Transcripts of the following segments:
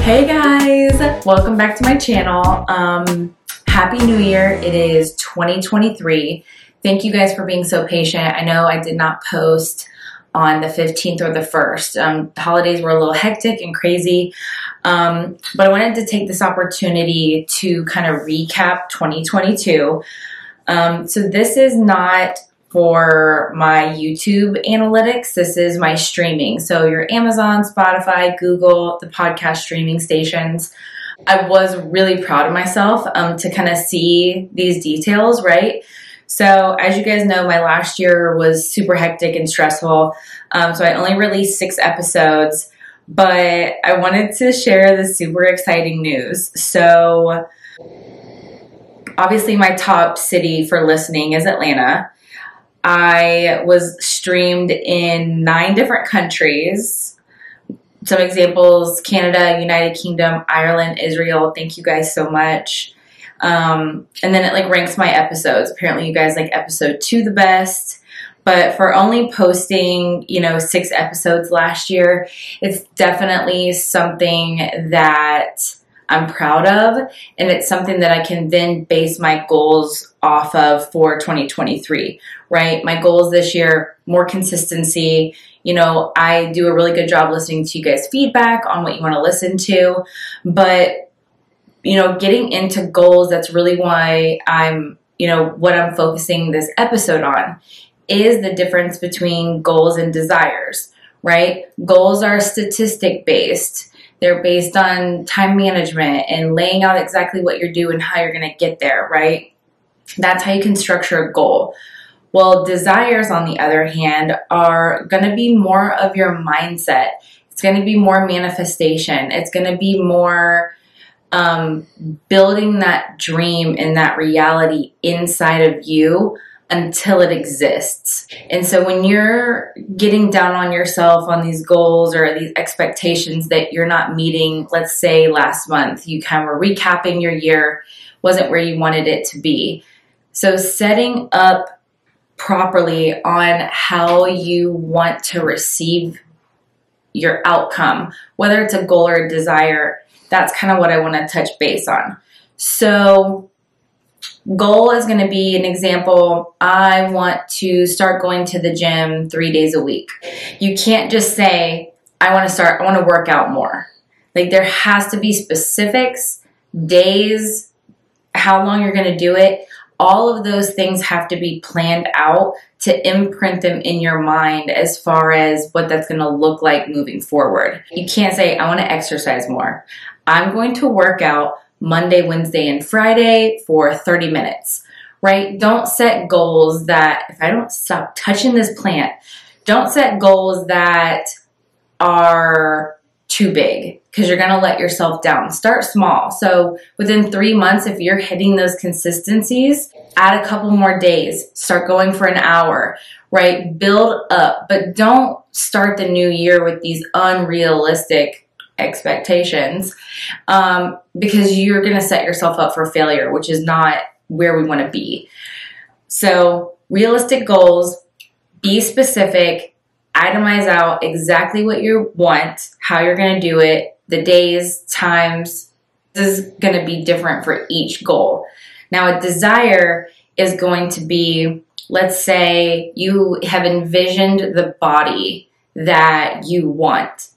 Hey guys, welcome back to my channel. Um, Happy New Year. It is 2023. Thank you guys for being so patient. I know I did not post on the 15th or the 1st. Um, the holidays were a little hectic and crazy, um, but I wanted to take this opportunity to kind of recap 2022. Um, so, this is not for my YouTube analytics. This is my streaming. So, your Amazon, Spotify, Google, the podcast streaming stations. I was really proud of myself um, to kind of see these details, right? So, as you guys know, my last year was super hectic and stressful. Um, so, I only released six episodes, but I wanted to share the super exciting news. So, obviously, my top city for listening is Atlanta. I was streamed in nine different countries. Some examples Canada, United Kingdom, Ireland, Israel. Thank you guys so much. Um, and then it like ranks my episodes. Apparently, you guys like episode two the best. But for only posting, you know, six episodes last year, it's definitely something that I'm proud of. And it's something that I can then base my goals off of for 2023, right? My goals this year, more consistency. You know, I do a really good job listening to you guys' feedback on what you want to listen to. But, you know, getting into goals, that's really why I'm, you know, what I'm focusing this episode on is the difference between goals and desires, right? Goals are statistic based they're based on time management and laying out exactly what you're doing, how you're going to get there, right? That's how you can structure a goal. Well, desires, on the other hand, are going to be more of your mindset. It's going to be more manifestation. It's going to be more um, building that dream and that reality inside of you until it exists. And so when you're getting down on yourself on these goals or these expectations that you're not meeting, let's say last month, you kind of were recapping your year, wasn't where you wanted it to be. So setting up properly on how you want to receive your outcome, whether it's a goal or a desire, that's kind of what I want to touch base on. So goal is going to be an example i want to start going to the gym three days a week. You can't just say i want to start i want to work out more. Like there has to be specifics days how long you're going to do it. All of those things have to be planned out to imprint them in your mind as far as what that's going to look like moving forward. You can't say i want to exercise more. I'm going to work out Monday, Wednesday, and Friday for 30 minutes, right? Don't set goals that, if I don't stop touching this plant, don't set goals that are too big because you're going to let yourself down. Start small. So within three months, if you're hitting those consistencies, add a couple more days, start going for an hour, right? Build up, but don't start the new year with these unrealistic expectations um, because you're going to set yourself up for failure, which is not where we want to be. So, realistic goals, be specific, itemize out exactly what you want, how you're going to do it, the days, times. This is going to be different for each goal. Now, a desire is going to be, let's say you have envisioned the body that you want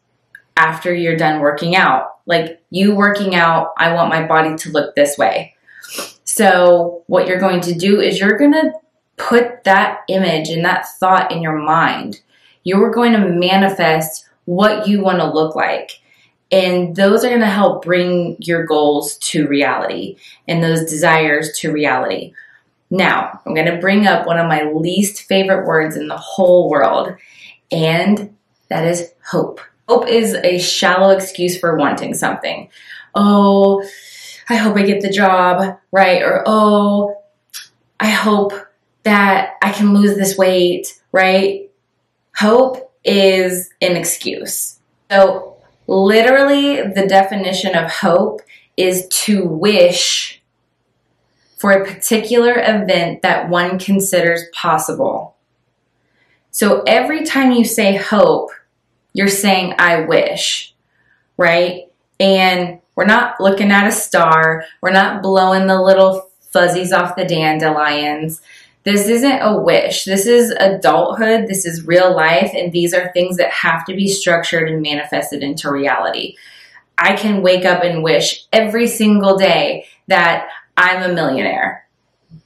after you're done working out. Like you working out, I want my body to look this way. So, what you're going to do is you're going to put that image and that thought in your mind. You're going to manifest what you want to look like. And those are going to help bring your goals to reality and those desires to reality. Now, I'm going to bring up one of my least favorite words in the whole world, and that is hope. Hope is a shallow excuse for wanting something. Oh, I hope I get the job, right? Or, oh, I hope that I can lose this weight, right? Hope is an excuse. So, literally, the definition of hope is to wish for a particular event that one considers possible. So, every time you say hope, you're saying, I wish, right? And we're not looking at a star. We're not blowing the little fuzzies off the dandelions. This isn't a wish. This is adulthood. This is real life. And these are things that have to be structured and manifested into reality. I can wake up and wish every single day that I'm a millionaire.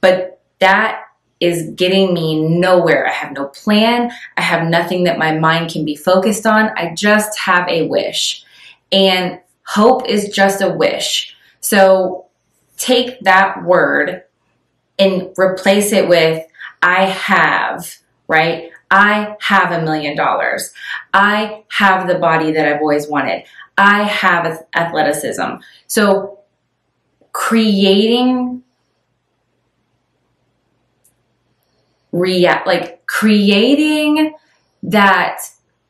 But that is getting me nowhere. I have no plan. I have nothing that my mind can be focused on. I just have a wish. And hope is just a wish. So take that word and replace it with I have, right? I have a million dollars. I have the body that I've always wanted. I have athleticism. So creating react like creating that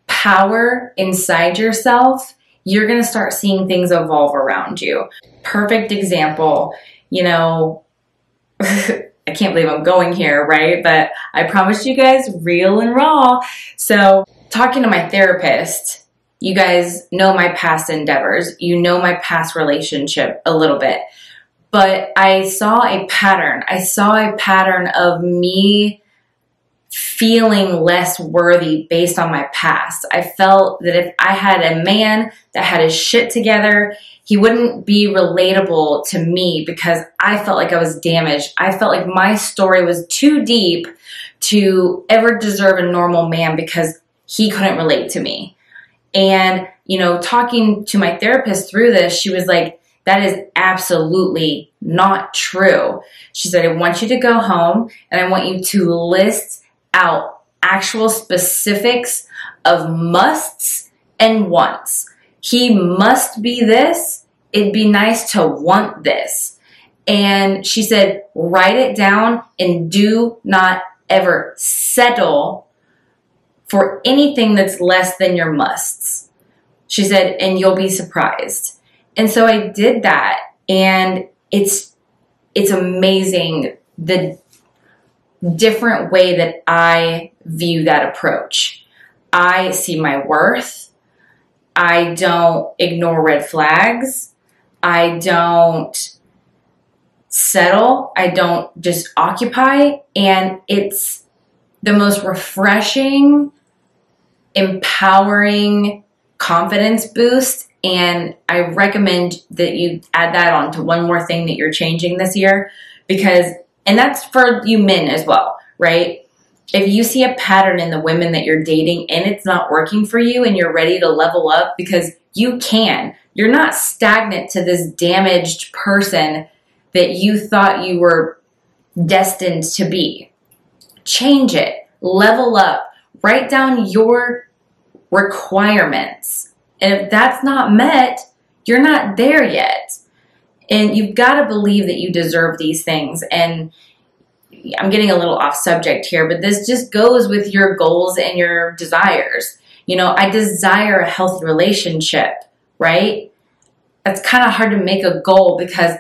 power inside yourself you're going to start seeing things evolve around you perfect example you know I can't believe I'm going here, right? But I promised you guys real and raw. So, talking to my therapist, you guys know my past endeavors, you know my past relationship a little bit. But I saw a pattern. I saw a pattern of me feeling less worthy based on my past. I felt that if I had a man that had his shit together, he wouldn't be relatable to me because I felt like I was damaged. I felt like my story was too deep to ever deserve a normal man because he couldn't relate to me. And, you know, talking to my therapist through this, she was like, that is absolutely not true. She said, I want you to go home and I want you to list out actual specifics of musts and wants. He must be this. It'd be nice to want this. And she said, write it down and do not ever settle for anything that's less than your musts. She said, and you'll be surprised. And so I did that and it's it's amazing the different way that I view that approach. I see my worth. I don't ignore red flags. I don't settle. I don't just occupy. And it's the most refreshing, empowering confidence boost. And I recommend that you add that on to one more thing that you're changing this year because and that's for you men as well, right? If you see a pattern in the women that you're dating and it's not working for you and you're ready to level up because you can, you're not stagnant to this damaged person that you thought you were destined to be. Change it, level up, write down your requirements. And if that's not met, you're not there yet. And you've got to believe that you deserve these things. And I'm getting a little off subject here, but this just goes with your goals and your desires. You know, I desire a healthy relationship, right? That's kind of hard to make a goal because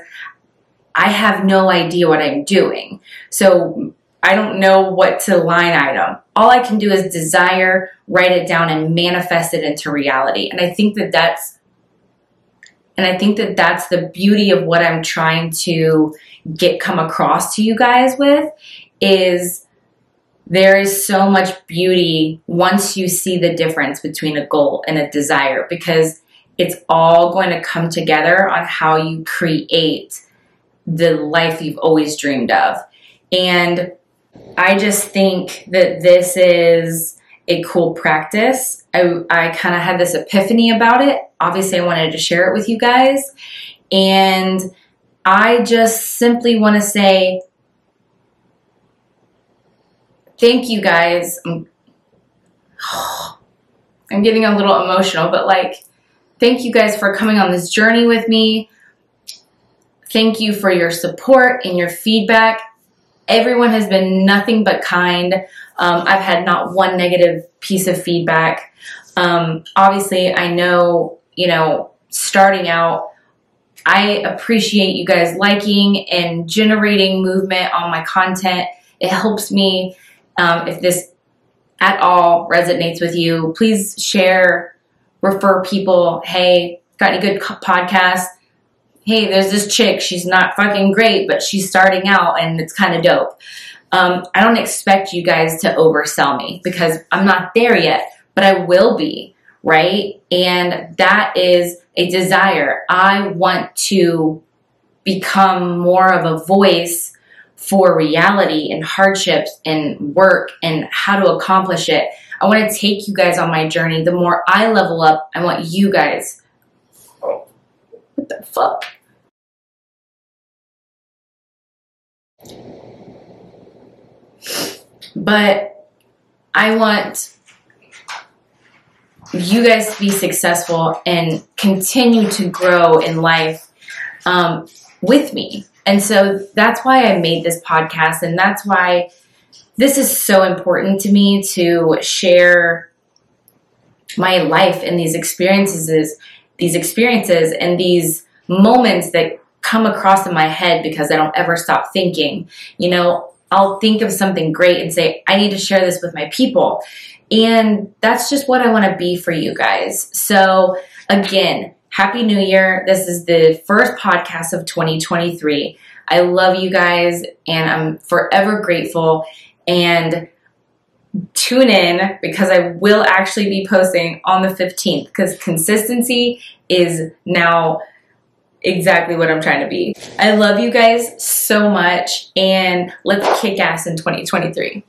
I have no idea what I'm doing. So I don't know what to line item. All I can do is desire, write it down, and manifest it into reality. And I think that that's and I think that that's the beauty of what I'm trying to get come across to you guys with is there is so much beauty once you see the difference between a goal and a desire because it's all going to come together on how you create the life you've always dreamed of. And I just think that this is a cool practice. I, I kind of had this epiphany about it. Obviously, I wanted to share it with you guys. And I just simply want to say thank you guys. I'm, I'm getting a little emotional, but like, thank you guys for coming on this journey with me. Thank you for your support and your feedback. Everyone has been nothing but kind. Um, I've had not one negative piece of feedback. Um, obviously, I know, you know, starting out, I appreciate you guys liking and generating movement on my content. It helps me um, if this at all resonates with you, please share, refer people. Hey, got any good podcasts? Hey, there's this chick. She's not fucking great, but she's starting out and it's kind of dope. Um, I don't expect you guys to oversell me because I'm not there yet, but I will be, right? And that is a desire. I want to become more of a voice for reality and hardships and work and how to accomplish it. I want to take you guys on my journey. The more I level up, I want you guys. what the fuck? But I want you guys to be successful and continue to grow in life um, with me. And so that's why I made this podcast, and that's why this is so important to me to share my life and these experiences, these experiences, and these moments that come across in my head because I don't ever stop thinking. You know, I'll think of something great and say, I need to share this with my people. And that's just what I want to be for you guys. So, again, Happy New Year. This is the first podcast of 2023. I love you guys and I'm forever grateful. And tune in because I will actually be posting on the 15th because consistency is now exactly what I'm trying to be. I love you guys so much and let's kick ass in 2023.